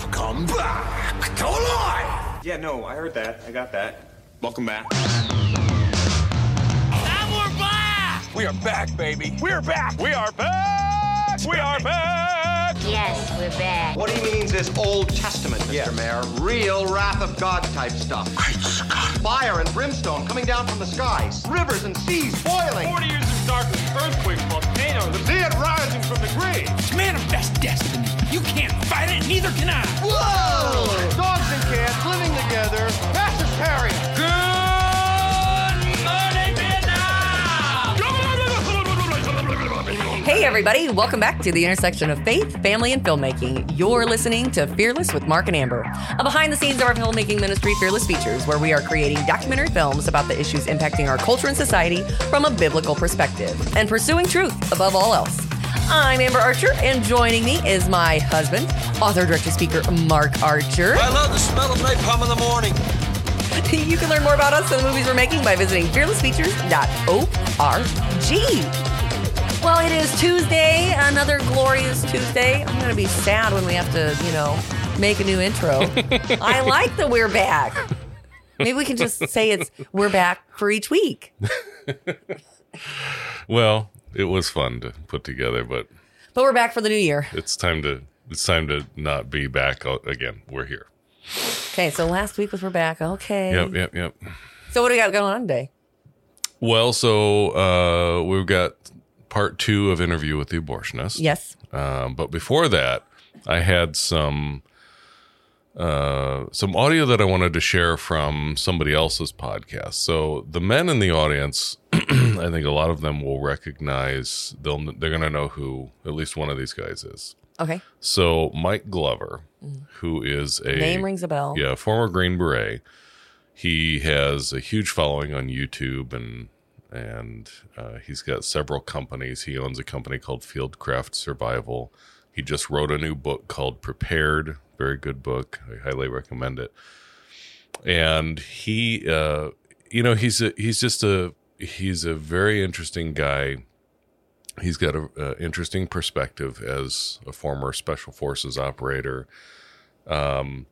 have come back to life. Yeah, no, I heard that. I got that. Welcome back. And we're back. We are back, baby. We're back. We are back. We are back. Yes, we're back. What he means is Old Testament, Mr. Yeah. Mayor. Real wrath of God type stuff. Great Scott. Fire and brimstone coming down from the skies. Rivers and seas boiling. 40 years of darkness, earthquakes, volcanoes, the dead rising from the grave. It's manifest destiny. You can't fight it, neither can I. Whoa! Dogs and cats living together. Mass hysteria. Good Hey, everybody, welcome back to the intersection of faith, family, and filmmaking. You're listening to Fearless with Mark and Amber, a behind the scenes of our filmmaking ministry, Fearless Features, where we are creating documentary films about the issues impacting our culture and society from a biblical perspective and pursuing truth above all else. I'm Amber Archer, and joining me is my husband, author, director, speaker, Mark Archer. I love the smell of napalm in the morning. You can learn more about us and the movies we're making by visiting fearlessfeatures.org. Well, it is Tuesday, another glorious Tuesday. I'm going to be sad when we have to, you know, make a new intro. I like the we're back. Maybe we can just say it's we're back for each week. Well, it was fun to put together, but But we're back for the new year. it's time to it's time to not be back again. We're here. Okay, so last week was we're back. Okay. Yep, yep, yep. So what do we got going on today? Well, so uh, we've got part two of interview with the abortionist. Yes. Um, but before that, I had some uh, some audio that I wanted to share from somebody else's podcast. So the men in the audience, I think a lot of them will recognize. They'll they're going to know who at least one of these guys is. Okay. So Mike Glover, who is a Name rings a bell. yeah, former Green Beret. He has a huge following on YouTube and and uh, he's got several companies. He owns a company called Fieldcraft Survival. He just wrote a new book called Prepared. Very good book. I highly recommend it. And he, uh, you know, he's a, he's just a he's a very interesting guy. He's got a, a interesting perspective as a former special forces operator Um,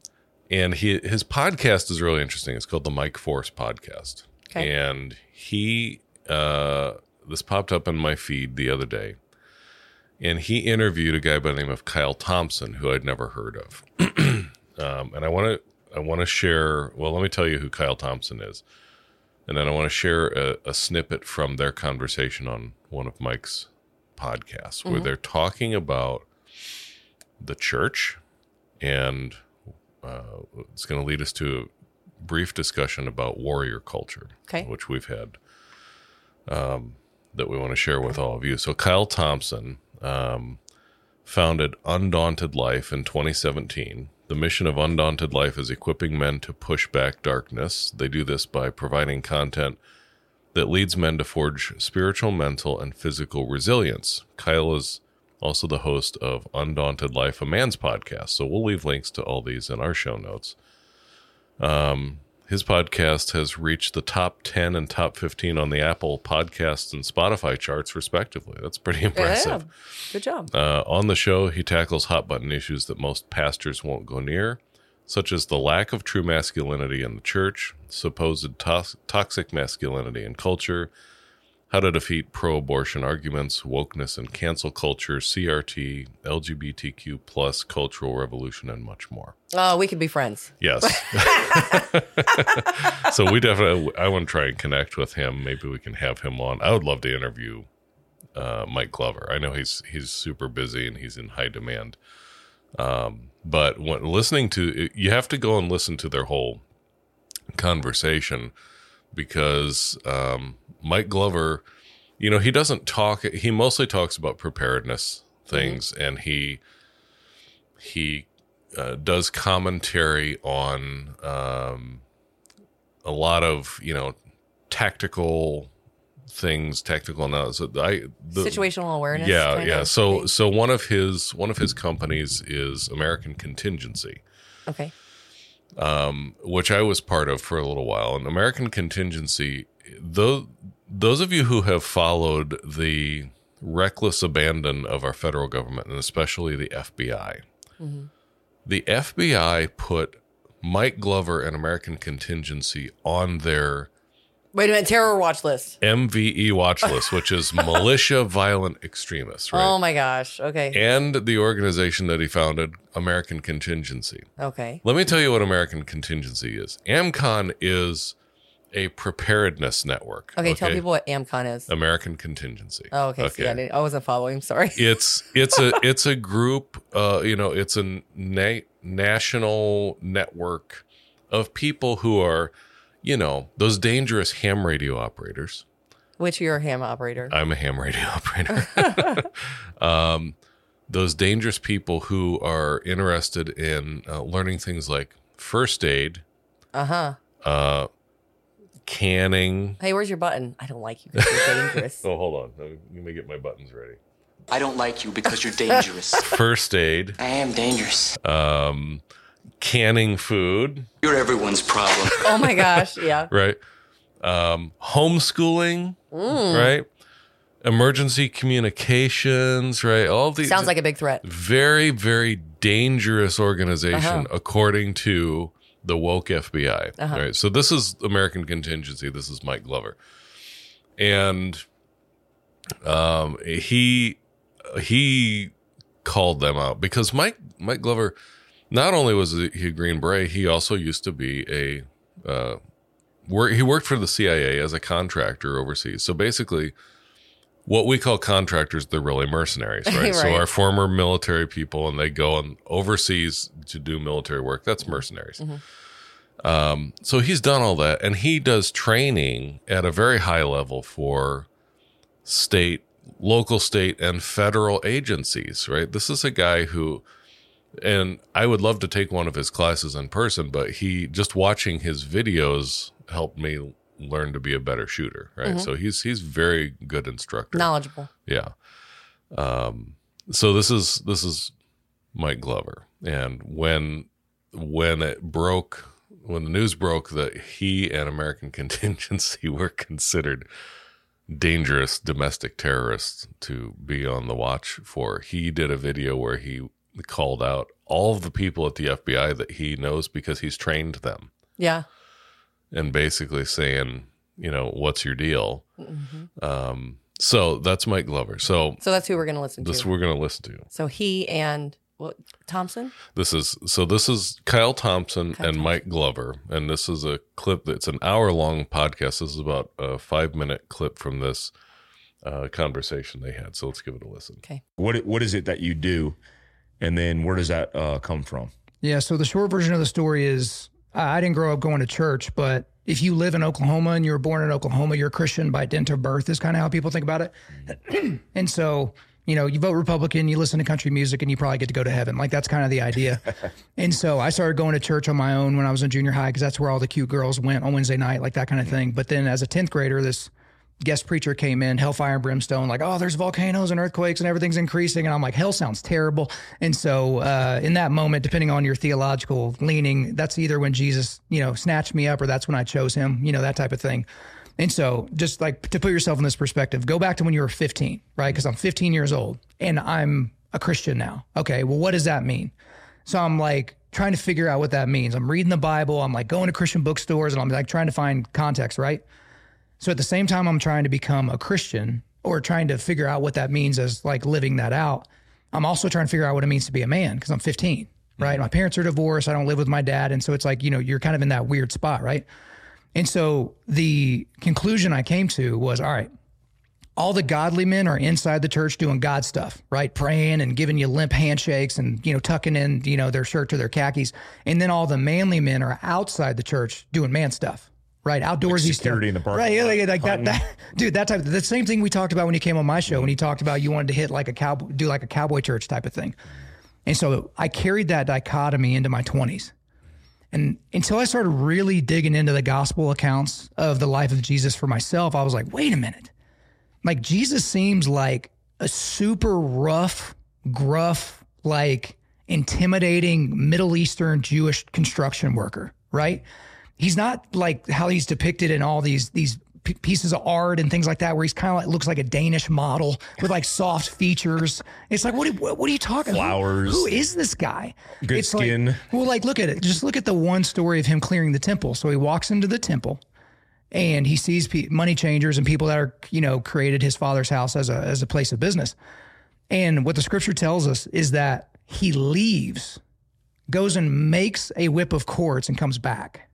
and he his podcast is really interesting. It's called the Mike Force Podcast, Okay. and he uh, this popped up in my feed the other day, and he interviewed a guy by the name of Kyle Thompson, who I'd never heard of. um, and I want to I want to share. Well, let me tell you who Kyle Thompson is, and then I want to share a, a snippet from their conversation on one of Mike's podcasts, where they're talking about the church and uh, it's going to lead us to a brief discussion about warrior culture, Okay. which we've had um, that we want to share with all of you. So, Kyle Thompson um, founded Undaunted Life in 2017. The mission of Undaunted Life is equipping men to push back darkness. They do this by providing content that leads men to forge spiritual, mental, and physical resilience. Kyle is also the host of Undaunted Life, a man's podcast. So we'll leave links to all these in our show notes. Um, his podcast has reached the top 10 and top 15 on the Apple Podcasts and Spotify charts, respectively. That's pretty impressive. Yeah. Good job. Uh, on the show, he tackles hot button issues that most pastors won't go near, such as the lack of true masculinity in the church, supposed to- toxic masculinity in culture, how to defeat pro abortion arguments, wokeness and cancel culture, CRT, LGBTQ plus cultural revolution, and much more. Oh, we could be friends. Yes. so we definitely, I want to try and connect with him. Maybe we can have him on. I would love to interview uh, Mike Glover. I know he's he's super busy and he's in high demand. Um, but when listening to, you have to go and listen to their whole conversation because um, Mike Glover, you know, he doesn't talk. He mostly talks about preparedness things, and he he uh, does commentary on um, a lot of you know tactical things, tactical analysis. I the, Situational awareness. yeah, yeah. So thing? so one of his one of his companies is American Contingency okay. Um, which I was part of for a little while. And American Contingency, those those of you who have followed the reckless abandon of our federal government and especially the FBI, the FBI put Mike Glover and American Contingency on their Wait a minute, terror watch list. MVE watch list, which is militia violent extremists, right? Oh my gosh. Okay. and the organization that he founded, American Contingency. Okay. Let me tell you what American Contingency is. AMCON is a preparedness network. Okay. Tell people what AMCON is. American Contingency. Oh, okay. See, I, I wasn't following. Sorry. It's it's a it's a group. Uh, you know, it's a na- national network of people who are, you know, those dangerous ham radio operators. Which you're a ham operator. I'm a ham radio operator. um, those dangerous people who are interested in uh, learning things like first aid, Uh huh. uh, canning. Hey, where's your button? I don't like you because you're dangerous. Oh, hold on. Let me- Let me get my buttons ready. I don't like you because you're dangerous. First aid, I am dangerous. um, canning food, You're everyone's problem. oh my gosh. Yeah. right? Um, homeschooling, Mm. right? Emergency communications, right? All these Sounds like a big threat. very, very dangerous organization Uh-huh. according to the woke FBI. Uh-huh. Right. So this is American Contingency. This is Mike Glover, and um, he he called them out because Mike Mike Glover not only was he a Green Beret, he also used to be a uh, work. He worked for the CIA as a contractor overseas. So basically, what we call contractors, they're really mercenaries, right? So our former military people, and they go on overseas to do military work. That's mercenaries. Um, so he's done all that, and he does training at a very high level for state, local, state, and federal agencies. Right? This is a guy who, and I would love to take one of his classes in person, but he just watching his videos helped me learn to be a better shooter. Right? So he's he's very good instructor. Knowledgeable. Yeah. Um, so this is this is Mike Glover, and when when it broke, when the news broke that he and American Contingency were considered dangerous domestic terrorists to be on the watch for, he did a video where he called out all of the people at the FBI that he knows because he's trained them, Yeah. and basically saying, you know, what's your deal? Mm-hmm. Um, so that's Mike Glover. So So that's who we're going to listen to. this we're going to listen to. So he and what Thompson? This is so this is Kyle Thompson Kyle and Mike Glover, and this is a clip that's an hour long podcast. This is about a five minute clip from this uh, conversation they had. So let's give it a listen. Okay. What what is it that you do, and then where does that uh, come from? Yeah. So the short version of the story is I didn't grow up going to church, but if you live in Oklahoma and you were born in Oklahoma, you're a Christian by dint of birth, is kind of how people think about it. and so, you know, you vote Republican, you listen to country music, and you probably get to go to heaven. Like that's kind of the idea. and so I started going to church on my own when I was in junior high because that's where all the cute girls went on Wednesday night, like that kind of thing. But then as a 10th grader, this guest preacher came in, hellfire and brimstone, like, oh, there's volcanoes and earthquakes and everything's increasing. And I'm like, hell sounds terrible. And so uh, in that moment, depending on your theological leaning, that's either when Jesus, you know, snatched me up or that's when I chose him, you know, that type of thing. And so just like to put yourself in this perspective, go back to when you were 15, right? Because I'm 15 years old and I'm a Christian now. Okay, well, what does that mean? So I'm like trying to figure out what that means. I'm reading the Bible. I'm like going to Christian bookstores and I'm like trying to find context, right? So at the same time, I'm trying to become a Christian or trying to figure out what that means as like living that out. I'm also trying to figure out what it means to be a man because I'm 15, right? My parents are divorced. I don't live with my dad. And so it's like, you know, you're kind of in that weird spot, right? And so the conclusion I came to was all right, all the godly men are inside the church doing God stuff, right? Praying and giving you limp handshakes and, you know, tucking in, you know, their shirt to their khakis. And then all the manly men are outside the church doing man stuff, right? Outdoorsy security stuff. in the park, Right. Yeah, like, like that, that, dude, that type of, the same thing we talked about when you came on my show, when you talked about you wanted to hit like a cowboy, do like a cowboy church type of thing. And so I carried that dichotomy into my 20s. And until I started really digging into the gospel accounts of the life of Jesus for myself, I was like, wait a minute. Like, Jesus seems like a super rough, gruff, like intimidating Middle Eastern Jewish construction worker, right? He's not like how he's depicted in all these, these pieces of art and things like that, where he's kind of like looks like a Danish model with like soft features. It's like, what? Are, what, what are you talking? Who- Flowers. who is this guy? Good it's skin. Like, well, like look at it. Just look at the one story of him clearing the temple. So he walks into the temple and he sees pe- money changers and people that are you know created his father's house as a as a place of business. And what the scripture tells us is that he leaves, goes and makes a whip of cords and comes back.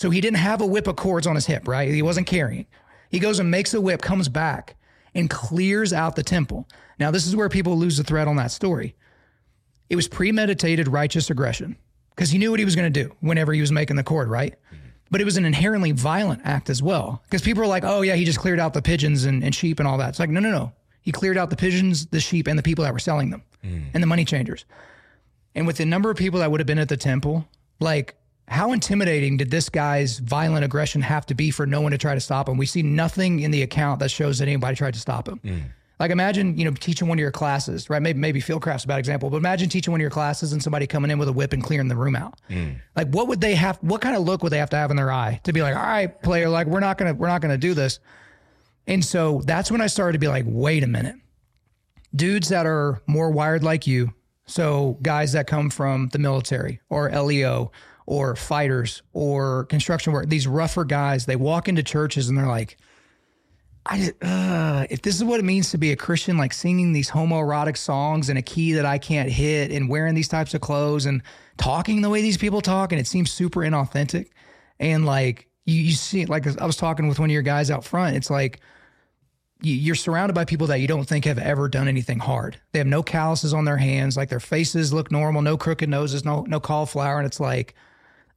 So he didn't have a whip of cords on his hip, right? He wasn't carrying. He goes and makes a whip, comes back, and clears out the temple. Now, this is where people lose the thread on that story. It was premeditated righteous aggression because he knew what he was going to do whenever he was making the cord, right? Mm-hmm. But it was an inherently violent act as well because people are like, oh, yeah, he just cleared out the pigeons and, and sheep and all that. It's like, no, no, no. He cleared out the pigeons, the sheep, and the people that were selling them mm. and the money changers. And with the number of people that would have been at the temple, like, how intimidating did this guy's violent aggression have to be for no one to try to stop him? We see nothing in the account that shows that anybody tried to stop him. Mm. Like imagine, you know, teaching one of your classes, right? Maybe maybe Fieldcraft's a bad example, but imagine teaching one of your classes and somebody coming in with a whip and clearing the room out. Mm. Like what would they have what kind of look would they have to have in their eye to be like, all right, player, like we're not gonna we're not gonna do this. And so that's when I started to be like, wait a minute. Dudes that are more wired like you, so guys that come from the military or LEO or fighters or construction work, these rougher guys, they walk into churches and they're like, I did, uh, if this is what it means to be a Christian, like singing these homoerotic songs in a key that I can't hit and wearing these types of clothes and talking the way these people talk, and it seems super inauthentic. And like you, you see, like I was talking with one of your guys out front, it's like you, you're surrounded by people that you don't think have ever done anything hard. They have no calluses on their hands, like their faces look normal, no crooked noses, no no cauliflower, and it's like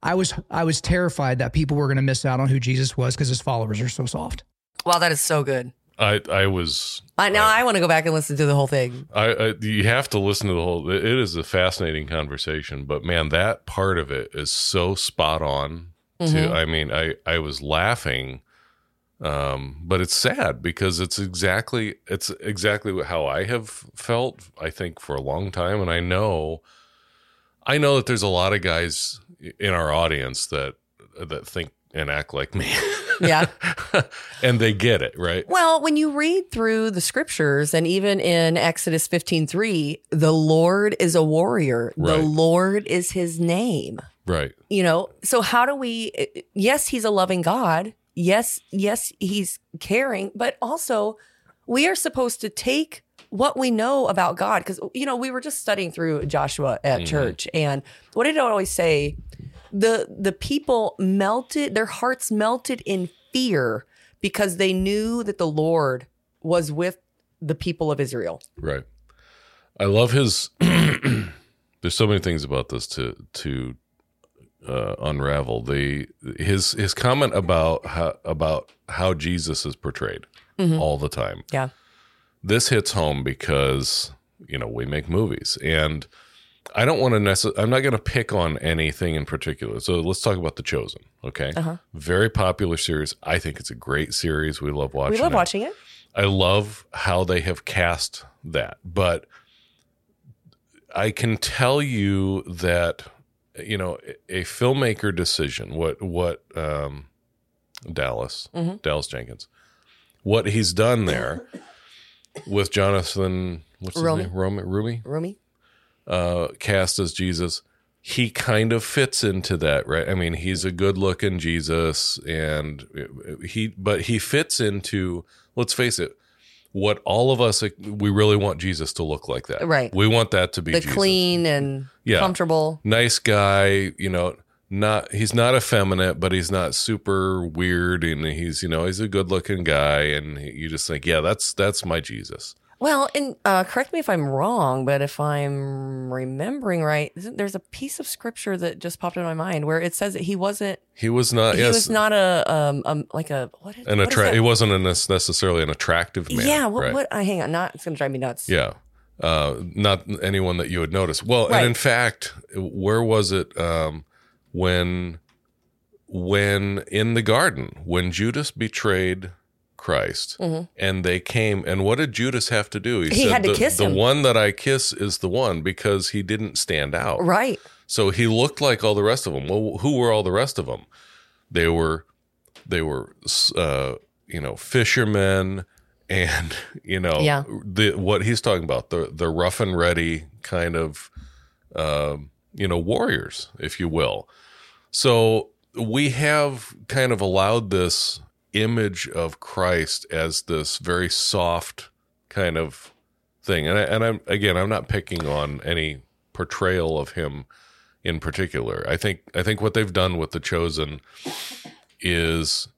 I was I was terrified that people were going to miss out on who Jesus was because his followers are so soft. Wow, that is so good. I I was Uh, now I, want to go back and listen to the whole thing. I, I you have to listen to the whole. It is a fascinating conversation, but man, that part of it is so spot on. To I mean, I I was laughing, um, but it's sad because it's exactly it's exactly how I have felt. I think for a long time, and I know, I know that there's a lot of guys in our audience that that think and act like me, Yeah. and they get it right. Well, when you read through the scriptures and even in Exodus 15:3, the Lord is a warrior. The Lord is his name. Right. You know, so how do we yes, he's a loving God. Yes, yes, he's caring, but also we are supposed to take what we know about God because you know, we were just studying through Joshua at mm-hmm. church and what did it always say? The the people melted, their hearts melted in fear because they knew that the Lord was with the people of Israel. Right. I love his. there's so many things about this to to uh, unravel. The his his comment about how about how Jesus is portrayed all the time. Yeah. This hits home because you know we make movies, and I don't want to necessarily. I'm not going to pick on anything in particular. So let's talk about The Chosen. Okay. Very popular series. I think it's a great series. We love watching. It. We love it. watching it. I love how they have cast that, but I can tell you that you know a filmmaker decision. What what um, Dallas Dallas Jenkins, what he's done there with Jonathan what's his name Roumie Roumie Roumie. Uh, cast as Jesus, he kind of fits into that, right? I mean, he's a good-looking Jesus, and he, but he fits into. Let's face it, what all of us we really want Jesus to look like that, Right. We want that to be The Jesus. clean and Yeah. comfortable. nice guy, you know. Not he's not effeminate, but he's not super weird, and he's you know he's a good-looking guy, and you just think, yeah, that's that's my Jesus. Well, and uh, correct me if I'm wrong, but if I'm remembering right, there's a piece of scripture that just popped in my mind where it says that he wasn't. He was not. he yes, was not a um, um like a what? Is, an what attra- He wasn't a necessarily an attractive man. yeah. What? right? What? Uh, hang on. Not. It's gonna drive me nuts. Yeah. Uh, not anyone that you would notice. Well, Right. and in fact, where was it um, when when in the garden when Judas betrayed Christ and they came and what did Judas have to do? Mm-hmm. He had to the, kiss the him." one that I kiss is the one because he didn't stand out. Right. So he looked like all the rest of them. Well, who were all the rest of them? They were, they were uh, you know fishermen and you know Yeah. the what he's talking about the the rough and ready kind of um, you know warriors if you will so we have kind of allowed this image of Christ as this very soft kind of thing. And I, and I'm again I'm not picking on any portrayal of him in particular. I think I think what they've done with the chosen is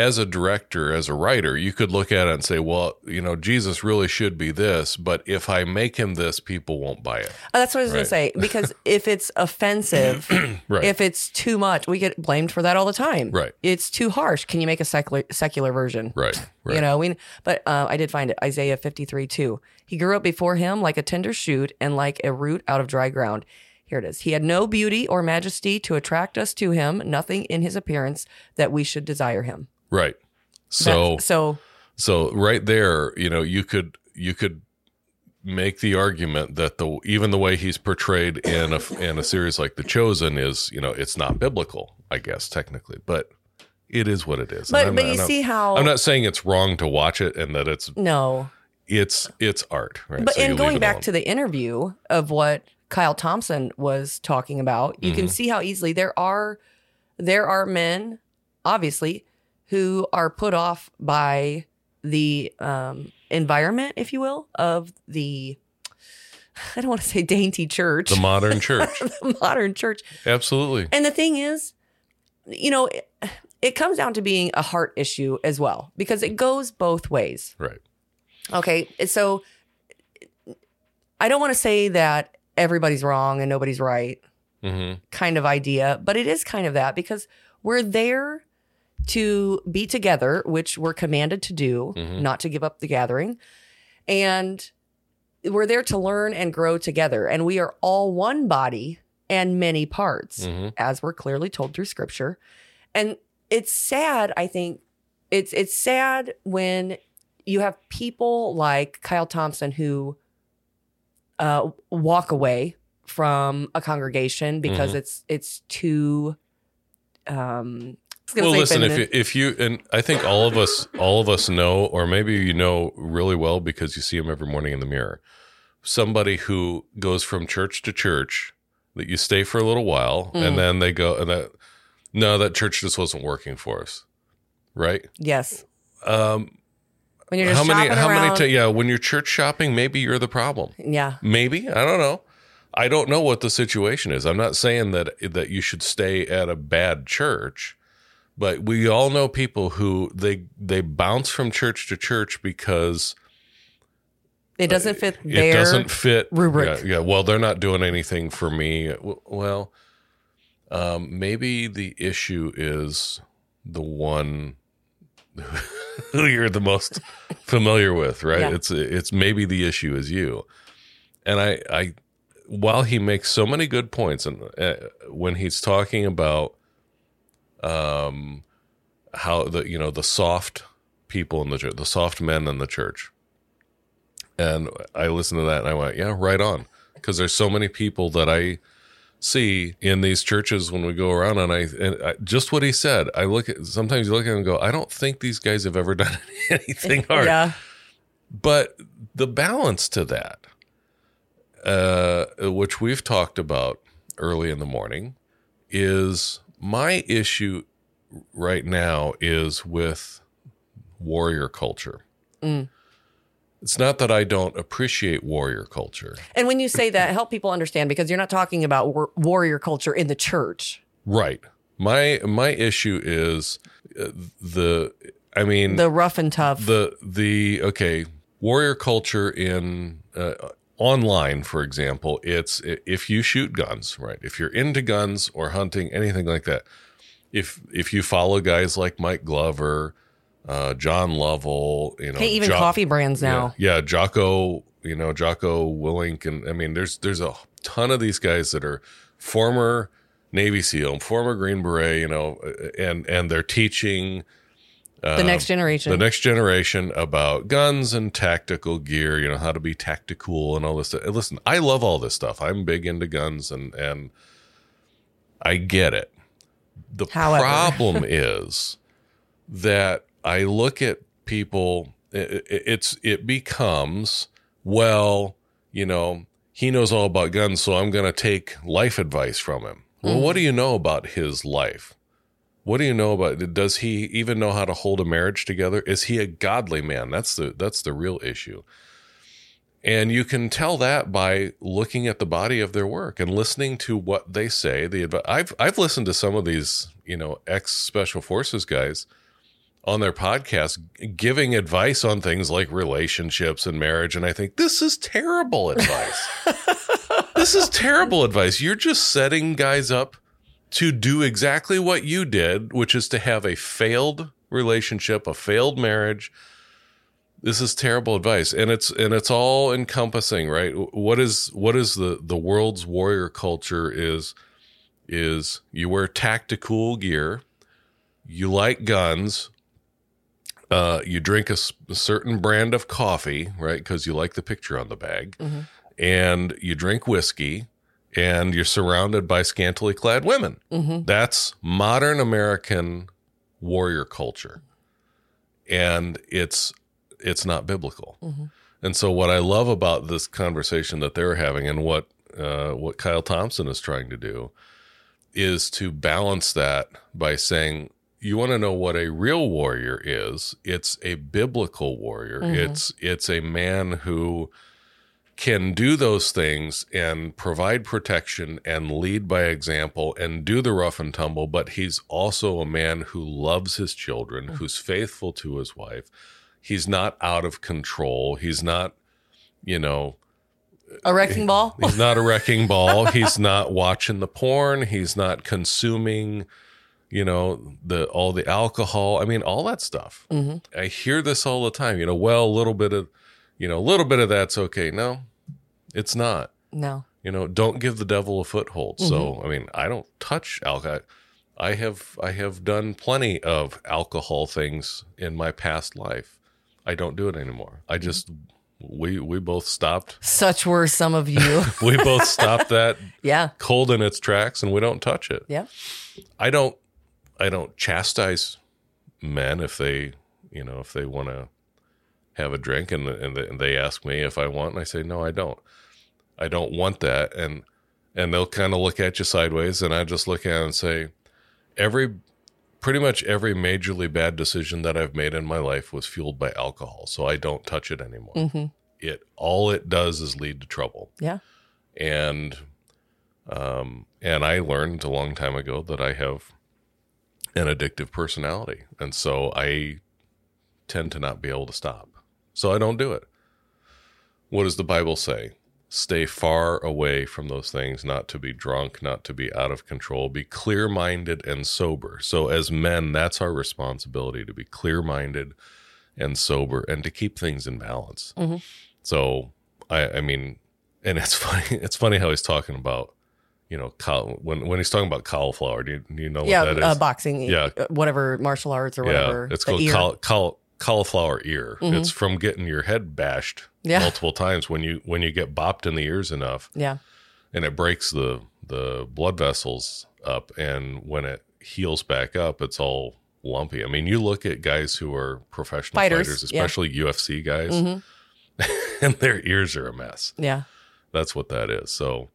as a director, as a writer, you could look at it and say, well, you know, Jesus really should be this, but if I make him this, people won't buy it. Oh, that's what I was going to say. Because if it's offensive, Right. if it's too much, we get blamed for that all the time. Right. It's too harsh. Can you make a secular secular version? Right. Right. You know, we. But uh, I did find it. Isaiah fifty three two. He grew up before him like a tender shoot and like a root out of dry ground. Here it is. He had no beauty or majesty to attract us to him. Nothing in his appearance that we should desire him. Right. So, so so right there, you know, you could, you could make the argument that the, even the way he's portrayed in a, in a series like The Chosen is, you know, it's not biblical, I guess, technically, but it is what it is. But- I'm but you not- see how- I'm not saying it's wrong to watch it and that it's, no. it's, it's art. Right. But So leave going back alone. to the interview of what Kyle Thompson was talking about, you can Mm-hmm. see how easily there are there are men, obviously, who are put off by the um, environment, if you will, of the I don't want to say dainty church, the modern church. the modern church. Absolutely. And the thing is, you know, it, it comes down to being a heart issue as well because it goes both ways. Right. Okay, so I don't want to say that everybody's wrong and nobody's right hmm kind of idea, but it is kind of that because we're there to be together, which we're commanded to do, not to give up the gathering. And we're there to learn and grow together. And we are all one body and many parts, Mhm. as we're clearly told through scripture. And it's sad, I think. It's it's sad when you have people like Kyle Thompson who uh, walk away from a congregation because Mhm. it's it's too um I was gonna Well, listen, if you, if you and I think all of us, all of us know, or maybe you know really well because you see him every morning in the mirror. Somebody who goes from church to church, that you stay for a little while, Mm. and then they go, and that no, that church just wasn't working for us, right? yes Um, when you're just how many? How around, many? T- yeah, when you're church shopping, maybe you're the problem. yeah Maybe I don't know. I don't know what the situation is. I'm not saying that that you should stay at a bad church, but we all know people who they they bounce from church to church because it doesn't fit it their doesn't fit rubric. Yeah, yeah, well, they're not doing anything for me. Well, um, maybe the issue is the one who you're the most familiar with, right? Yeah. It's it's maybe the issue is you, and I I while he makes so many good points, and uh, when he's talking about um how the you know the soft people in the church, the soft men in the church, and I listened to that and I went, yeah, right on, because there's so many people that I see in these churches when we go around and I, and I just what he said I look at sometimes you look at them and go I don't think these guys have ever done anything hard. Yeah but the balance to that, uh, which we've talked about early in the morning, is my issue right now is with warrior culture. It's not that I don't appreciate warrior culture. and when you say that help people understand because you're not talking about war- warrior culture in the church Right. My my issue is uh, the I mean the rough and tough the the okay warrior culture in uh, online for example it's if you shoot guns right if you're into guns or hunting anything like that if if you follow guys like mike glover uh, john lovell you know hey even Jo- coffee brands now. yeah, yeah jocko you know jocko willink and i mean there's there's a ton of these guys that are former navy seal former green beret you know and and they're teaching the next um, generation the next generation about guns and tactical gear, you know, how to be tactical and all this stuff. Listen, I love all this stuff. I'm big into guns and and I get it. The However. problem is that I look at people, it, it- it's it becomes well, you know, he knows all about guns, so I'm going to take life advice from him. Well, what mm-hmm. do you know about his life? What do you know about? Does he even know how to hold a marriage together? Is he a godly man? That's the that's the real issue. And you can tell that by looking at the body of their work and listening to what they say. The I've I've listened to some of these, you know, ex special forces guys on their podcast giving advice on things like relationships and marriage and I think this is terrible advice. this is terrible advice. You're just setting guys up to do exactly what you did, which is to have a failed relationship, a failed marriage. This is terrible advice, and it's and it's all encompassing, right? What is what is the the world's warrior culture is is you wear tactical gear, you like guns, uh, you drink a certain brand of coffee, right? Because you like the picture on the bag, and you drink whiskey, and you're surrounded by scantily clad women. Mm-hmm. That's modern American warrior culture, and it's it's not biblical. Mm-hmm. And so, what I love about this conversation that they're having, and what uh, what Kyle Thompson is trying to do, is to balance that by saying, you want to know what a real warrior is? It's a biblical warrior. Mm-hmm. It's it's a man who can do those things and provide protection and lead by example and do the rough and tumble, but he's also a man who loves his children, mm. who's faithful to his wife. He's not out of control. He's not, you know, A wrecking ball? He's not a wrecking ball. He's not watching the porn. He's not consuming, you know, the all the alcohol. I mean, all that stuff. Mm-hmm. I hear this all the time. You know, well, a little bit of, you know, a little bit of that's okay. No, it's not. No. You know, don't give the devil a foothold. So, mm-hmm. I mean, I don't touch alcohol. I have I have done plenty of alcohol things in my past life. I don't do it anymore. I mm-hmm. just we we both stopped Such were some of you. we both stopped that yeah. cold in its tracks and we don't touch it. Yeah. I don't I don't chastise men if they, you know, if they want to have a drink and and they, and they ask me if I want and I say no, I don't. I don't want that and and they'll kind of look at you sideways and I just look at them and say every pretty much every majorly bad decision that I've made in my life was fueled by alcohol, so I don't touch it anymore. It all it does is lead to trouble Yeah. and um and I learned a long time ago that I have an addictive personality and so I tend to not be able to stop. So I don't do it. What does the Bible say? Stay far away from those things, not to be drunk, not to be out of control, be clear minded and sober. So, as men, that's our responsibility to be clear minded and sober and to keep things in balance. So, I, I mean, and it's funny, it's funny how he's talking about, you know, caul- when, when he's talking about cauliflower, do you, do you know Yeah. what that Uh, is? boxing. Yeah. uh, Whatever martial arts or whatever. Yeah, it's called caul- caul- cauliflower ear. It's from getting your head bashed Yeah. multiple times when you when you get bopped in the ears enough, yeah. and it breaks the the blood vessels up, and when it heals back up, it's all lumpy. I mean, you look at guys who are professional Fighters, fighters, yeah. especially UFC guys, and their ears are a mess. Yeah. That's what that is. So,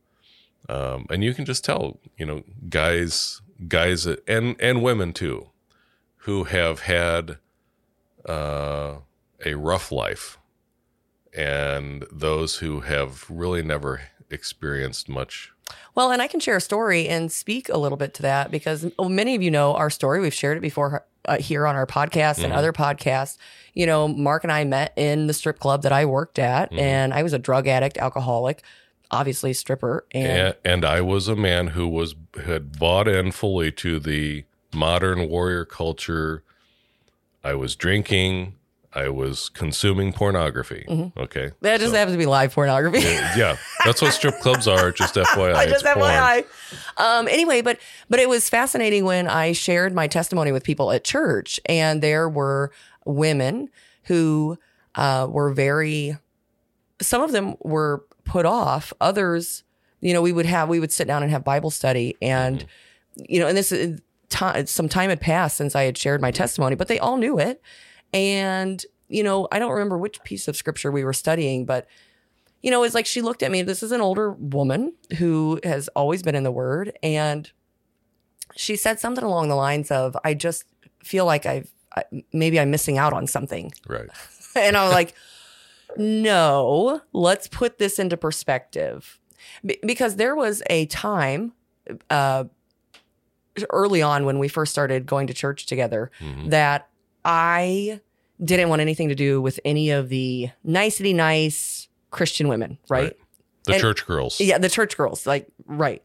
um, and you can just tell, you know, guys, guys, and and women too, who have had uh, a rough life, and those who have really never experienced much. Well, and I can share a story and speak a little bit to that because many of you know our story. We've shared it before uh, here on our podcast and other podcasts. You know, Mark and I met in the strip club that I worked at, and I was a drug addict, alcoholic, obviously stripper, and And, and I was a man who was had bought in fully to the modern warrior culture. I was drinking. I was consuming pornography. Okay, that just happens to be live pornography. yeah, that's what strip clubs are. Just FYI, just. FYI. Um, anyway, but but it was fascinating when I shared my testimony with people at church, and there were women who uh, were very. Some of them were put off. Others, you know, we would have we would sit down and have Bible study, and you know, and this is time some time had passed since I had shared my testimony, but they all knew it. And you know, I don't remember which piece of scripture we were studying, but you know, it's like she looked at me. This is an older woman who has always been in the Word, and she said something along the lines of, "I just feel like I've maybe I'm missing out on something." Right. and I was like, no, let's put this into perspective. Be- because there was a time uh, early on when we first started going to church together mm-hmm. that I didn't want anything to do with any of the nicety nice Christian women, right? The And- church girls. Yeah, the church girls, like right.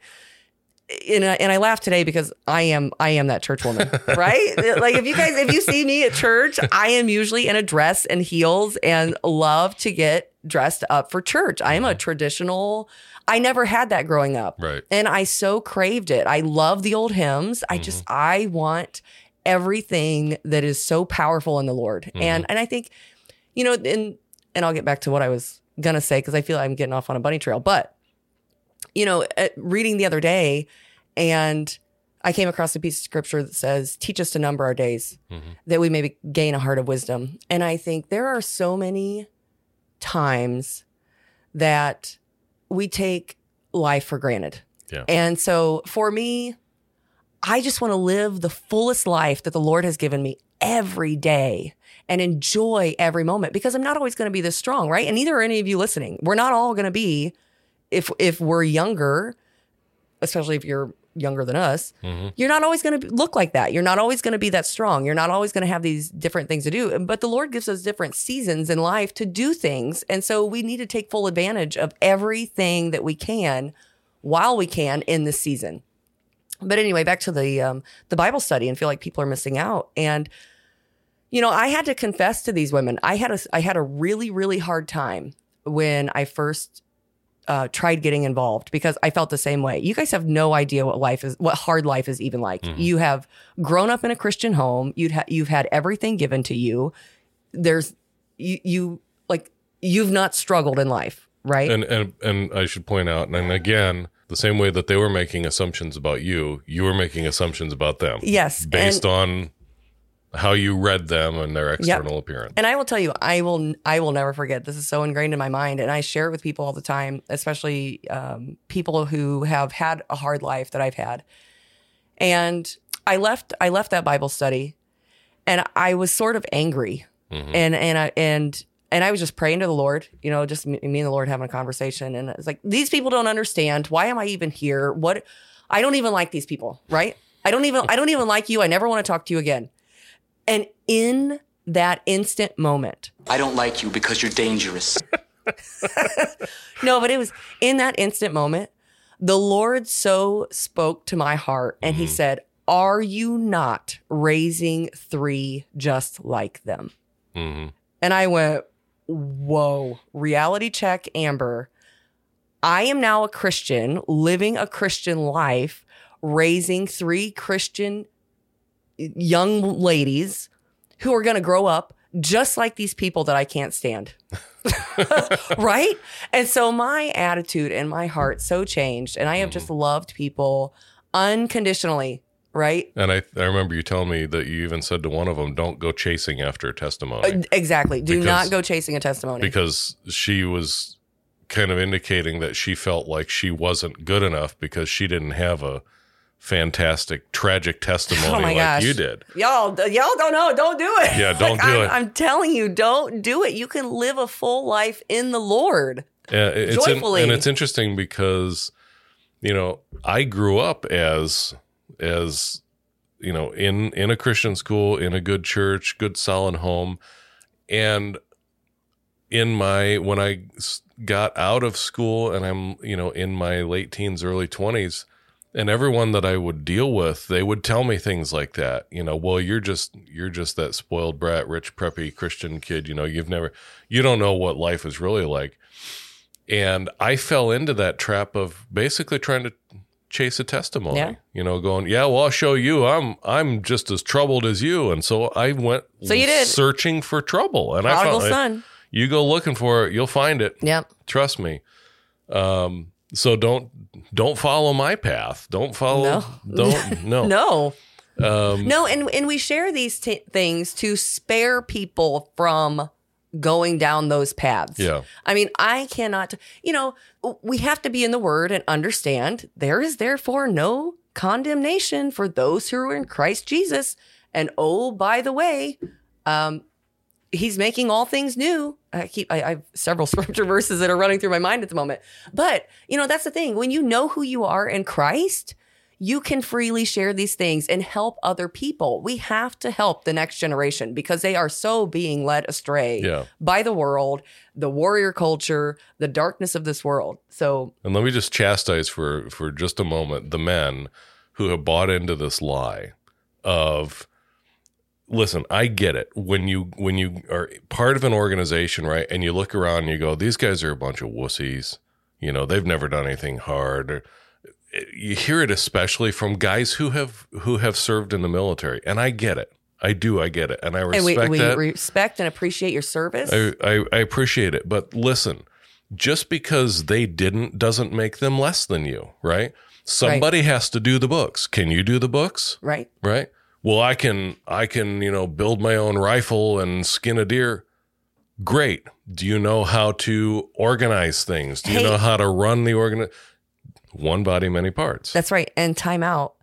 And I, and I laugh today because I am I am that church woman, right? like if you guys if you see me at church, I am usually in a dress and heels and love to get dressed up for church. I am a mm-hmm. traditional. I never had that growing up, Right. and I so craved it. I love the old hymns. I just mm-hmm. I want everything that is so powerful in the Lord, mm-hmm. and and I think you know, and and I'll get back to what I was gonna say because I feel I'm getting off on a bunny trail. But you know, at reading the other day, and I came across a piece of scripture that says, "Teach us to number our days, that we may gain a heart of wisdom." And I think there are so many times that we take life for granted. Yeah. And so for me, I just want to live the fullest life that the Lord has given me every day and enjoy every moment because I'm not always going to be this strong, right? And neither are any of you listening. We're not all going to be if if we're younger, especially if you're younger than us, you're not always going to look like that. You're not always going to be that strong. You're not always going to have these different things to do. But the Lord gives us different seasons in life to do things. And so we need to take full advantage of everything that we can while we can in this season. But anyway, back to the um, the Bible study and feel like people are missing out. And you know, I had to confess to these women. I had a I had a really really hard time when I first uh, tried getting involved because I felt the same way. You guys have no idea what life is, what hard life is even like. You have grown up in a Christian home. You'd ha- you've had everything given to you. There's you you like you've not struggled in life, right? And and and I should point out, and again, the same way that they were making assumptions about you, you were making assumptions about them. Yes, Based and- on how you read them and their external appearance. And I will tell you, I will, I will never forget. This is so ingrained in my mind, and I share it with people all the time, especially um, people who have had a hard life that I've had. And I left, I left that Bible study, and I was sort of angry, and and I and and I was just praying to the Lord, you know, just me, me and the Lord having a conversation, and it's like these people don't understand. Why am I even here? What? I don't even like these people, right? I don't even, I don't even like you. I never want to talk to you again. And in that instant moment, I don't like you because you're dangerous. no, but it was in that instant moment, the Lord so spoke to my heart and he said, Are you not raising three just like them? Mhm. And I went, Whoa, reality check, Amber. I am now a Christian, living a Christian life, raising three Christian young ladies who are going to grow up just like these people that I can't stand. right? And so my attitude and my heart so changed and I have just mm-hmm. loved people unconditionally, right? And I, I remember you telling me that you even said to one of them, "Don't go chasing after a testimony," Exactly. Do Because- not go chasing a testimony. because she was kind of indicating that she felt like she wasn't good enough because she didn't have a fantastic, tragic testimony oh my like gosh. you did. Y'all, y'all don't know. Don't do it. Yeah, don't Like, do I'm, it. I'm telling you, don't do it. You can live a full life in the Lord. Yeah, it's in- and it's interesting because you know I grew up as as you know in in a Christian school in a good church, good solid home, and in my when I got out of school and I'm you know in my late teens, early twenties. And everyone that I would deal with, they would tell me things like that. You know, well, you're just you're just that spoiled brat, rich, preppy Christian kid. You know, you've never, you don't know what life is really like. And I fell into that trap of basically trying to chase a testimony. Yeah. You know, going, yeah, well, I'll show you. I'm I'm just as troubled as you. And so I went So you did. searching for trouble. And Prodigal I found son. you go looking for it, you'll find it. Yep. Trust me. Um, so don't don't follow my path. Don't follow. No. Don't no. No. Um, No, and and we share these t- things to spare people from going down those paths. Yeah. I mean, I cannot, you know, we have to be in the word and understand there is therefore no condemnation for those who are in Christ Jesus. And oh, by the way, um, he's making all things new. I keep, I, I have several scripture verses that are running through my mind at the moment. But, you know, that's the thing. When you know who you are in Christ, you can freely share these things and help other people. We have to help the next generation because they are so being led astray Yeah. by the world, the warrior culture, the darkness of this world. So, And let me just chastise for for just a moment the men who have bought into this lie of listen, I get it. When you when you are part of an organization, right, and you look around and you go, these guys are a bunch of wussies. You know, they've never done anything hard. Or, you hear it especially from guys who have who have served in the military, and I get it. I do. I get it, and I and respect we, we that. respect and appreciate your service. I, I, I appreciate it. But listen, just because they didn't doesn't make them less than you, right? Somebody has to do the books. Can you do the books? right? Right? Well, I can I can, you know, build my own rifle and skin a deer. Great. Do you know how to organize things? Do you Hey. know how to run the organ one body many parts? That's right. And time out.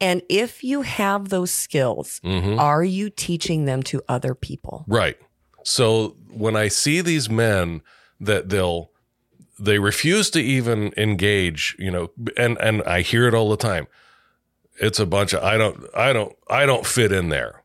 And if you have those skills, Mhm. are you teaching them to other people? Right. So when I see these men that they'll they refuse to even engage, you know, and and I hear it all the time. It's a bunch of I don't I don't I don't fit in there.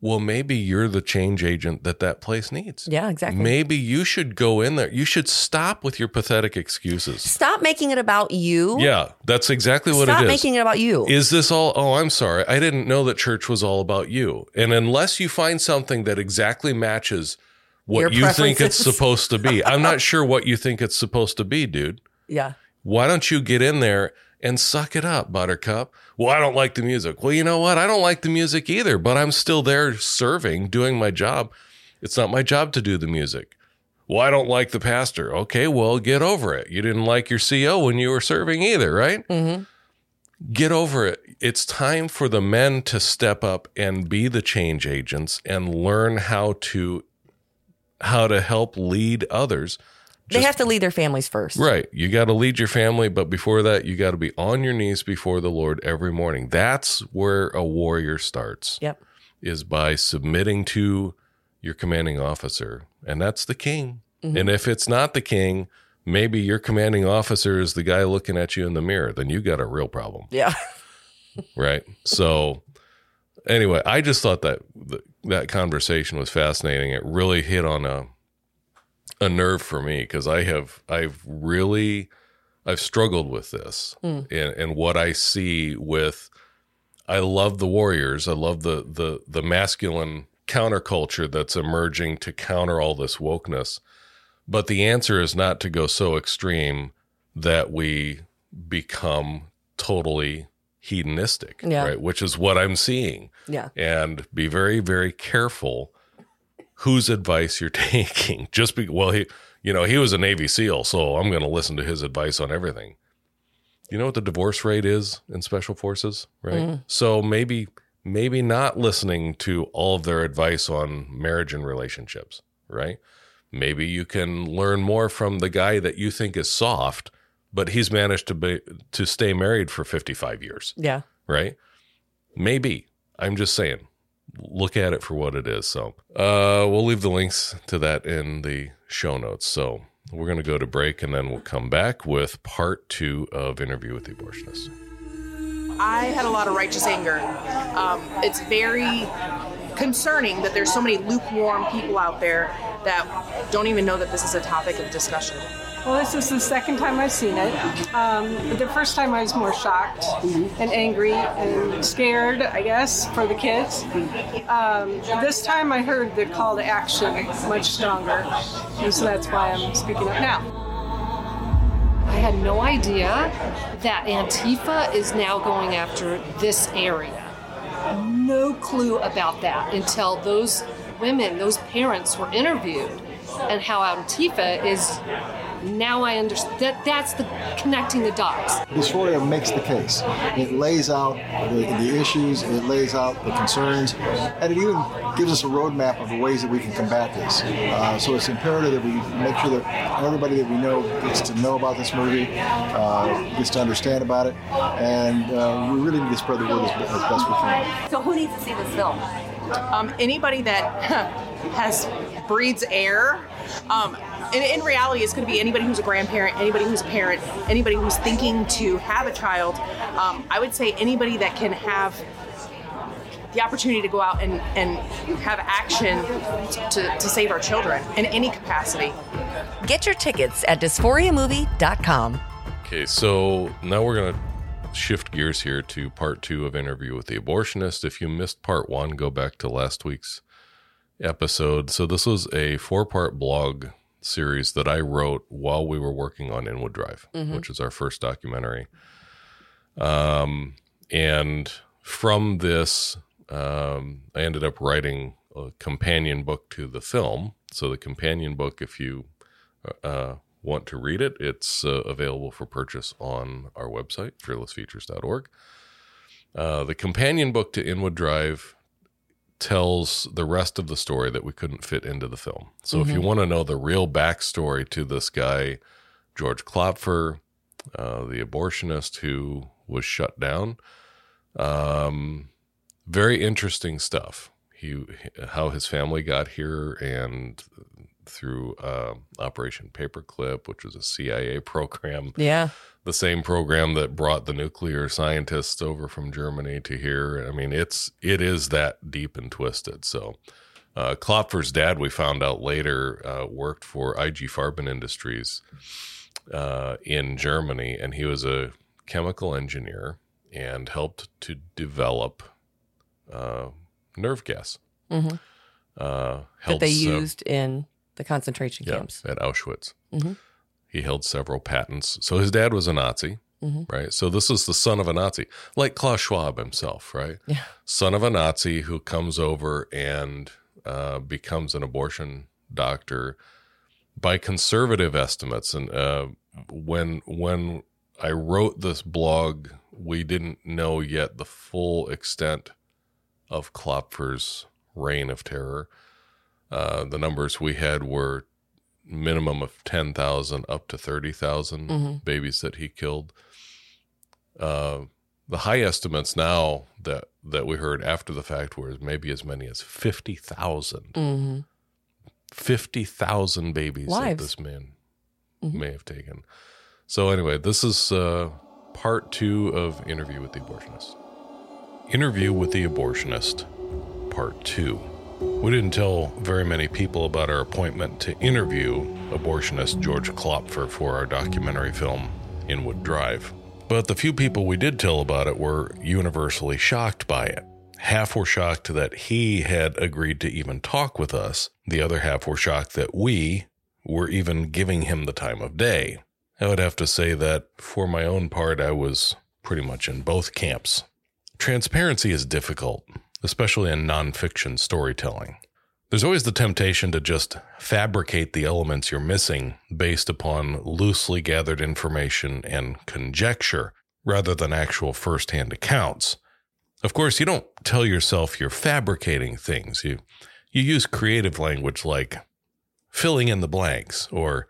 Well, maybe you're the change agent that that place needs. Yeah, exactly. Maybe you should go in there. You should stop with your pathetic excuses. Stop making it about you. Yeah, that's exactly what Stop it is. Stop making it about you. Is this all? Oh, I'm sorry. I didn't know that church was all about you. And unless you find something that exactly matches what you think it's supposed to be, I'm not sure what you think it's supposed to be, dude. yeah. Why don't you get in there and suck it up, buttercup? Well, I don't like the music. Well, you know what? I don't like the music either, but I'm still there serving, doing my job. It's not my job to do the music. Well, I don't like the pastor. Okay, well, get over it. You didn't like your CO when you were serving either, right? Mm-hmm. get over it. It's time for the men to step up and be the change agents and learn how to how to help lead others. They have to lead their families first. Right. You got to lead your family, but before that, you got to be on your knees before the Lord every morning. That's where a warrior starts. Yep. Is by submitting to your commanding officer, and that's the king. Mhm. And if it's not the king, maybe your commanding officer is the guy looking at you in the mirror, then you got a real problem Yeah. right so anyway i just thought that- that conversation was fascinating it really hit on a a nerve for me because i have i've really i've struggled with this Mm. and and what i see with i love the warriors i love the the the masculine counterculture that's emerging to counter all this wokeness but the answer is not to go so extreme that we become totally hedonistic, Yeah. right? Which is what I'm seeing. Yeah. And be very, very careful whose advice you're taking. Just be well, he, you know, he was a Navy SEAL, so I'm going to listen to his advice on everything. You know what the divorce rate is in special forces, right? Mm. So maybe, maybe not listening to all of their advice on marriage and relationships, right? Maybe you can learn more from the guy that you think is soft, but he's managed to be to stay married for 55 years, Yeah. right? Maybe. I'm just saying. Look at it for what it is. So, uh we'll leave the links to that in the show notes. So, we're going to go to break and then we'll come back with part 2 of interview with the abortionist. I had a lot of righteous anger. Um, it's very concerning that there's so many lukewarm people out there that don't even know that this is a topic of discussion. Well, this is the second time I've seen it. Um, the first time I was more shocked and angry and scared, I guess, for the kids. Um, this time I heard the call to action much stronger, and so that's why I'm speaking up now. I had no idea that Antifa is now going after this area. No clue about that until those women, those parents were interviewed, and how Antifa is Now I understand. That, that's the connecting the dots. Dysphoria makes the case. It lays out the, the issues, it lays out the concerns, and it even gives us a roadmap of the ways that we can combat this. Uh, so it's imperative that we make sure that everybody that we know gets to know about this movie, uh, gets to understand about it, and uh, we really need to spread the word as, as best we can. So who needs to see this film? Um, anybody that has breathes air. Um, in, in reality, it's going to be anybody who's a grandparent, anybody who's a parent, anybody who's thinking to have a child. Um, I would say anybody that can have the opportunity to go out and, and have action to, to save our children in any capacity. Get your tickets at dysphoriamovie.com. Okay, so now we're going to shift gears here to part two of interview with the abortionist. If you missed part one, go back to last week's episode. So this was a four part blog series that I wrote while we were working on Inwood Drive, Mhm. which is our first documentary. Um, and from this, um, I ended up writing a companion book to the film. So the companion book, if you uh, want to read it, it's uh, available for purchase on our website, fearlessfeatures.org. Uh, the companion book to Inwood Drive tells the rest of the story that we couldn't fit into the film. So if you Mhm. want to know the real backstory to this guy, George Klopfer, uh, the abortionist who was shut down, um, very interesting stuff. He, how his family got here, and through uh, Operation Paperclip, which was a CIA program. Yeah. The same program that brought the nuclear scientists over from Germany to here. I mean, it's it is that deep and twisted. So, uh, Klopfer's dad, we found out later, uh, worked for IG Farben Industries uh, in Germany, and he was a chemical engineer and helped to develop uh, nerve gas. Mhm. Uh, That they used in the concentration yeah, camps. at Auschwitz. Mhm. He held several patents. So his dad was a Nazi, Mhm. right? So this is the son of a Nazi, like Klaus Schwab himself, right? Yeah. Son of a Nazi who comes over and uh, becomes an abortion doctor by conservative estimates. And uh, when when I wrote this blog, we didn't know yet the full extent of Klopfer's reign of terror. Uh, the numbers we had were minimum of 10,000 up to 30,000 Mhm. babies that he killed. Uh, the high estimates now that, that we heard after the fact were maybe as many as 50,000. hmm 50,000 babies that this man Mhm. may have taken. So, anyway, this is uh, part two of Interview with the Abortionist. Interview with the Abortionist, part two. We didn't tell very many people about our appointment to interview abortionist George Klopfer for our documentary film, Inwood Drive. But the few people we did tell about it were universally shocked by it. Half were shocked that he had agreed to even talk with us. The other half were shocked that we were even giving him the time of day. I would have to say that for my own part, I was pretty much in both camps. Transparency is difficult, especially in nonfiction storytelling. There's always the temptation to just fabricate the elements you're missing based upon loosely gathered information and conjecture rather than actual firsthand accounts. Of course, you don't tell yourself you're fabricating things. You you use creative language like filling in the blanks or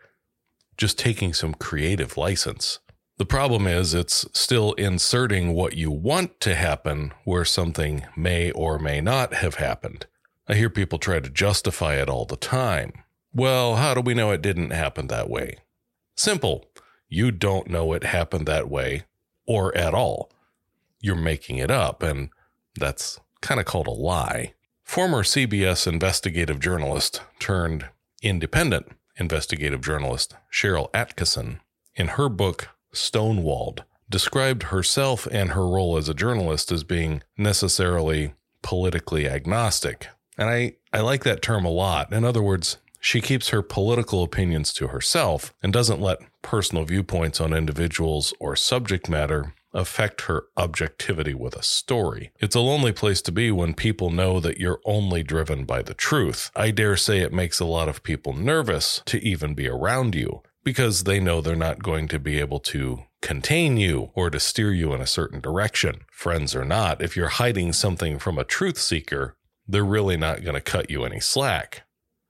just taking some creative license. The problem is it's still inserting what you want to happen where something may or may not have happened. I hear people try to justify it all the time. Well, how do we know it didn't happen that way? Simple. You don't know it happened that way or at all. You're making it up, and that's kind of called a lie. Former CBS investigative journalist turned independent investigative journalist Sharyl Attkisson, in her book Stonewalled, described herself and her role as a journalist as being necessarily politically agnostic. And I, I like that term a lot. In other words, she keeps her political opinions to herself and doesn't let personal viewpoints on individuals or subject matter affect her objectivity with a story. It's a lonely place to be when people know that you're only driven by the truth. I dare say it makes a lot of people nervous to even be around you because they know they're not going to be able to contain you or to steer you in a certain direction. Friends or not, if you're hiding something from a truth seeker, they're really not going to cut you any slack.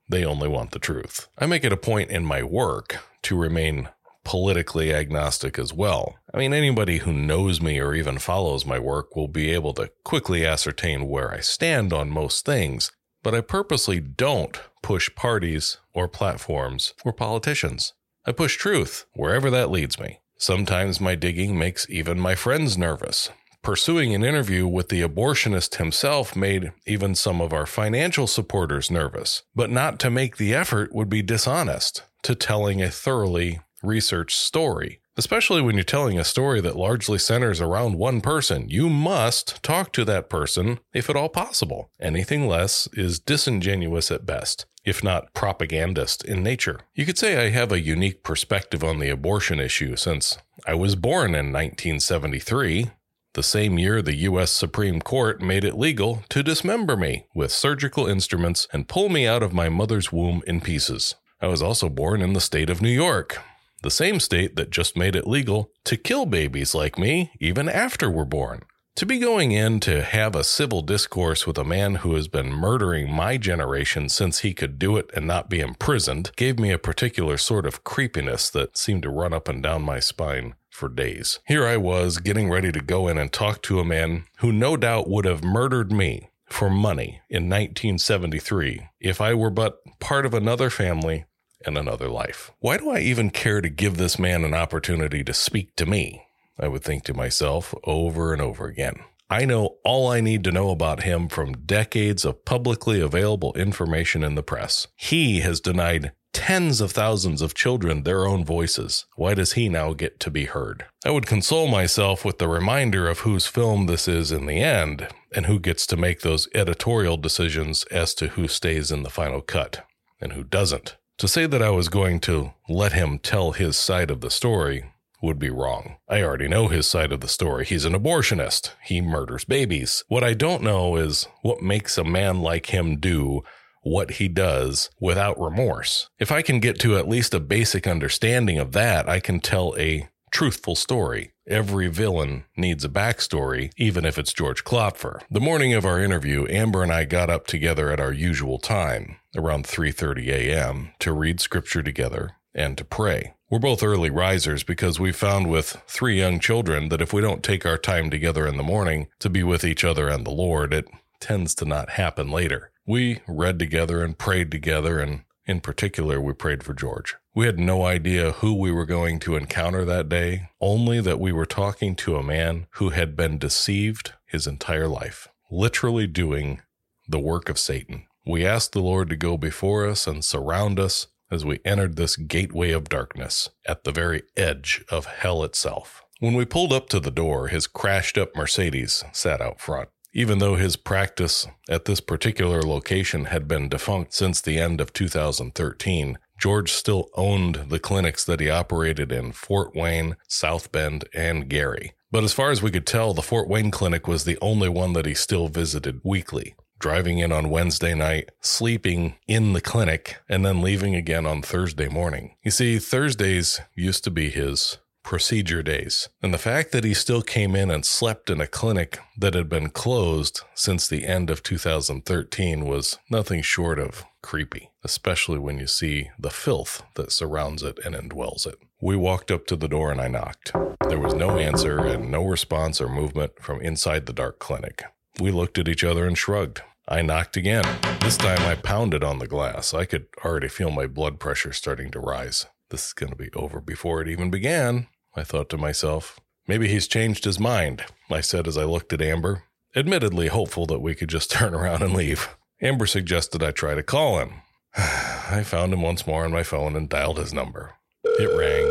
They only want the truth. I make it a point in my work to remain politically agnostic as well. I mean, anybody who knows me or even follows my work will be able to quickly ascertain where I stand on most things, but I purposely don't push parties or platforms or politicians. I push truth wherever that leads me. Sometimes my digging makes even my friends nervous. Pursuing an interview with the abortionist himself made even some of our financial supporters nervous, but not to make the effort would be dishonest to telling a thoroughly researched story. Especially when you're telling a story that largely centers around one person, you must talk to that person if at all possible. Anything less is disingenuous at best, if not propagandist in nature. You could say I have a unique perspective on the abortion issue since I was born in 1973 the same year the U.S. Supreme Court made it legal to dismember me with surgical instruments and pull me out of my mother's womb in pieces. I was also born in the state of New York, the same state that just made it legal to kill babies like me even after we're born. To be going in to have a civil discourse with a man who has been murdering my generation since he could do it and not be imprisoned gave me a particular sort of creepiness that seemed to run up and down my spine for days. Here I was getting ready to go in and talk to a man who no doubt would have murdered me for money in 1973 if I were but part of another family and another life. Why do I even care to give this man an opportunity to speak to me? I would think to myself over and over again. I know all I need to know about him from decades of publicly available information in the press. He has denied tens of thousands of children their own voices. Why does he now get to be heard? I would console myself with the reminder of whose film this is in the end and who gets to make those editorial decisions as to who stays in the final cut and who doesn't. To say that I was going to let him tell his side of the story would be wrong. I already know his side of the story. He's an abortionist. He murders babies. What I don't know is what makes a man like him do what he does without remorse. If I can get to at least a basic understanding of that, I can tell a truthful story. Every villain needs a backstory, even if it's George Klopfer. The morning of our interview, Amber and I got up together at our usual time, around 3:30 a.m., to read scripture together and to pray. We're both early risers because we found with three young children that if we don't take our time together in the morning to be with each other and the Lord, it tends to not happen later. We read together and prayed together, and in particular, we prayed for George. We had no idea who we were going to encounter that day, only that we were talking to a man who had been deceived his entire life, literally doing the work of Satan. We asked the Lord to go before us and surround us as we entered this gateway of darkness at the very edge of hell itself. When we pulled up to the door, his crashed up Mercedes sat out front. Even though his practice at this particular location had been defunct since the end of 2013, George still owned the clinics that he operated in Fort Wayne, South Bend, and Gary. But as far as we could tell, the Fort Wayne clinic was the only one that he still visited weekly, driving in on Wednesday night, sleeping in the clinic, and then leaving again on Thursday morning. You see, Thursdays used to be his procedure days. And the fact that he still came in and slept in a clinic that had been closed since the end of 2013 was nothing short of creepy, especially when you see the filth that surrounds it and indwells it. We walked up to the door and I knocked. There was no answer and no response or movement from inside the dark clinic. We looked at each other and shrugged. I knocked again. This time I pounded on the glass. I could already feel my blood pressure starting to rise. This is going to be over before it even began. I thought to myself. Maybe he's changed his mind, I said as I looked at Amber, admittedly hopeful that we could just turn around and leave. Amber suggested I try to call him. I found him once more on my phone and dialed his number. It rang.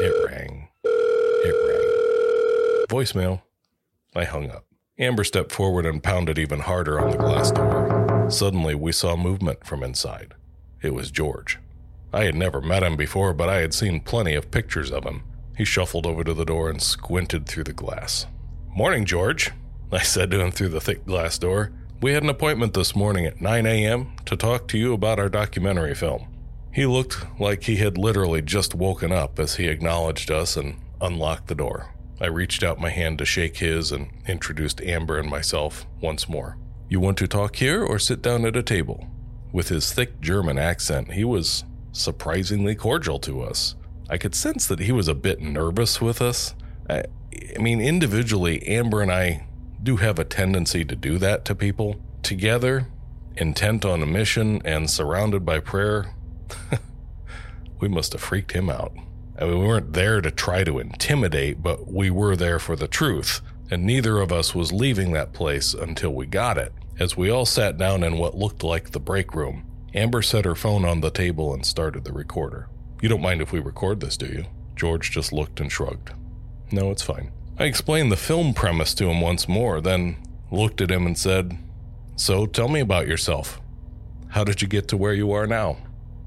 It rang. It rang. Voicemail. I hung up. Amber stepped forward and pounded even harder on the glass door. Suddenly, we saw movement from inside. It was George. I had never met him before, but I had seen plenty of pictures of him. He shuffled over to the door and squinted through the glass. Morning, George, I said to him through the thick glass door. We had an appointment this morning at 9 a.m. to talk to you about our documentary film. He looked like he had literally just woken up as he acknowledged us and unlocked the door. I reached out my hand to shake his and introduced Amber and myself once more. You want to talk here or sit down at a table? With his thick German accent, he was surprisingly cordial to us. I could sense that he was a bit nervous with us. I, I mean, individually, Amber and I do have a tendency to do that to people. Together, intent on a mission and surrounded by prayer, we must have freaked him out. I mean, we weren't there to try to intimidate, but we were there for the truth, and neither of us was leaving that place until we got it. As we all sat down in what looked like the break room, Amber set her phone on the table and started the recorder. You don't mind if we record this, do you? George just looked and shrugged. No, it's fine. I explained the film premise to him once more, then looked at him and said, So tell me about yourself. How did you get to where you are now?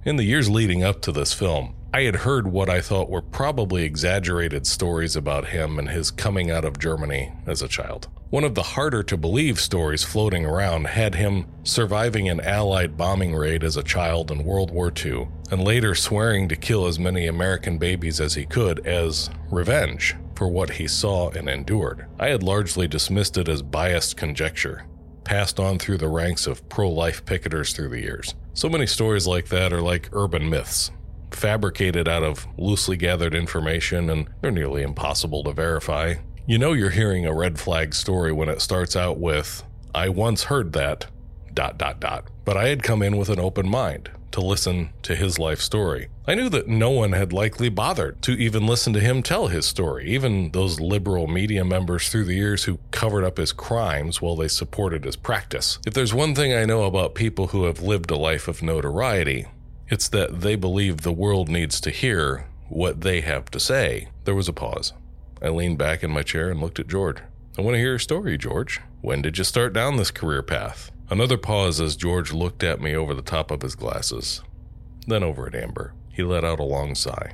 In the years leading up to this film, I had heard what I thought were probably exaggerated stories about him and his coming out of Germany as a child. One of the harder to believe stories floating around had him surviving an Allied bombing raid as a child in World War II, and later swearing to kill as many American babies as he could as revenge for what he saw and endured. I had largely dismissed it as biased conjecture, passed on through the ranks of pro life picketers through the years. So many stories like that are like urban myths, fabricated out of loosely gathered information, and they're nearly impossible to verify. You know you're hearing a red flag story when it starts out with, I once heard that, dot, dot, dot. But I had come in with an open mind to listen to his life story. I knew that no one had likely bothered to even listen to him tell his story, even those liberal media members through the years who covered up his crimes while they supported his practice. If there's one thing I know about people who have lived a life of notoriety, it's that they believe the world needs to hear what they have to say. There was a pause. I leaned back in my chair and looked at George. I want to hear your story, George. When did you start down this career path? Another pause as George looked at me over the top of his glasses, then over at Amber. He let out a long sigh.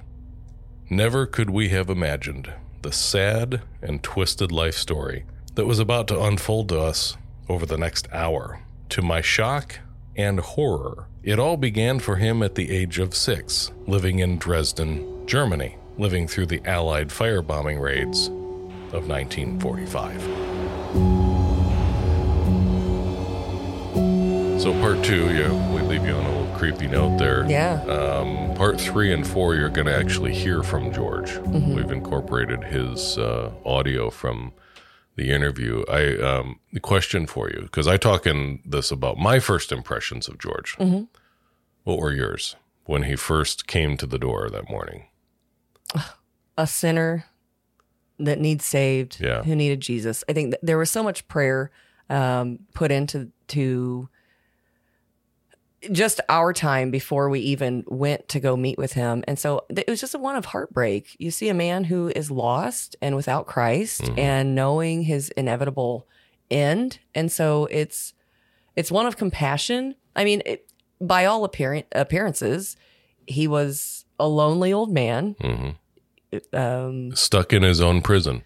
Never could we have imagined the sad and twisted life story that was about to unfold to us over the next hour. To my shock and horror, it all began for him at the age of six, living in Dresden, Germany, living through the Allied firebombing raids of 1945. So part two, yeah, we leave you on a little creepy note there. Yeah. Um, part three and four, you're going to actually hear from George. Mhm. We've incorporated his uh, audio from the interview. I um, the question for you because I talk in this about my first impressions of George. Mhm. What were yours when he first came to the door that morning? A sinner that needs saved, Yeah. who needed Jesus. I think that there was so much prayer um, put into to just our time before we even went to go meet with him, and so it was just a one of heartbreak. You see a man who is lost and without Christ, Mm-hmm. and knowing his inevitable end, and so it's it's one of compassion. I mean, it, by all appearance, appearances, he was a lonely old man. Um, Stuck in his own prison.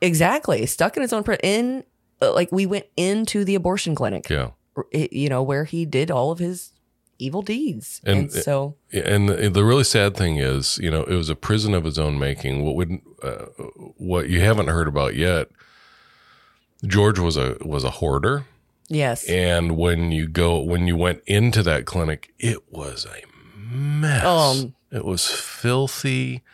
Exactly. Stuck in his own prison. In uh, like we went into the abortion clinic. Yeah. You know where he did all of his evil deeds, and, And- so And the the really sad thing is, you know, it was a prison of his own making. What would uh, what you haven't heard about yet? George was a was a hoarder, yes, and when you go when you went into that clinic, it was a mess. Um, it was filthy,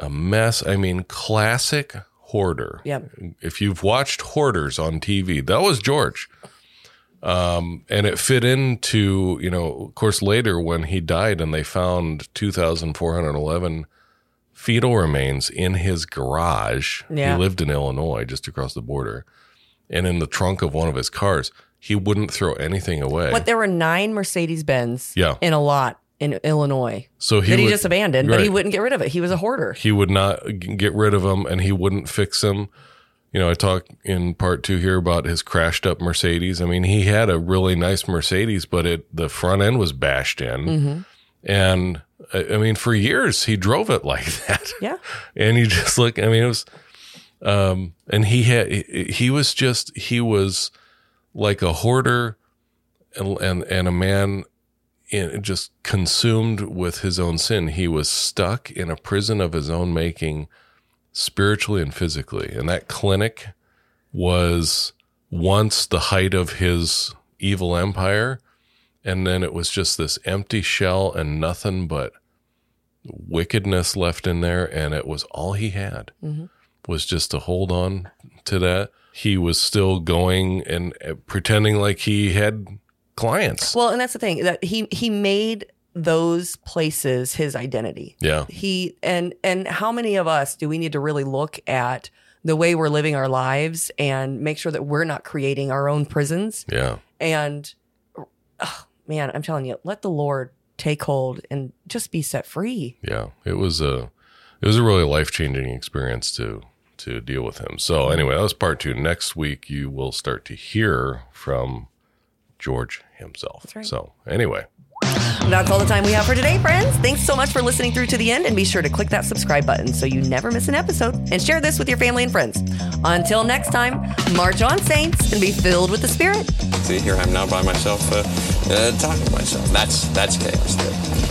a mess. I mean, classic hoarder. Yep. If you've watched Hoarders on TV, that was George. Um, and it fit into, you know, of course, later when he died and they found 2,411 fetal remains in his garage. Yeah. He lived in Illinois, just across the border. And in the trunk of one of his cars, he wouldn't throw anything away. But there were nine Mercedes Benz Yeah. in a lot in Illinois So he that he would- just abandoned, but he wouldn't get rid of it. He was a hoarder. he would not get rid of them and he wouldn't fix them. You know, I talk in part two here about his crashed up Mercedes. I mean, he had a really nice Mercedes, but it the front end was bashed in. Mhm. And I mean, for years he drove it like that. Yeah. And you just look, I mean, it was, um, and he had, he, he was just, he was like a hoarder and, and, and a man, in, just consumed with his own sin. He was stuck in a prison of his own making, spiritually and physically. And that clinic was once the height of his evil empire. And then it was just this empty shell and nothing but wickedness left in there. And it was all he had Mm-hmm. was just to hold on to that. He was still going and uh, pretending like he had clients. Well, and that's the thing that he he made those places his identity. Yeah. He and and how many of us do we need to really look at the way we're living our lives and make sure that we're not creating our own prisons? Yeah. And uh, ugh, man, I'm telling you, let the Lord take hold and just be set free. Yeah. It was a it was a really life changing experience to to deal with him. So anyway, that was part two. Next week you will start to hear from George himself. That's right. So anyway. That's all the time we have for today, friends. Thanks so much for listening through to the end and be sure to click that subscribe button so you never miss an episode and share this with your family and friends. Until next time, march on, saints, and be filled with the Spirit. See, here I'm now by myself, uh, uh, talking to myself. That's that's chaos. There.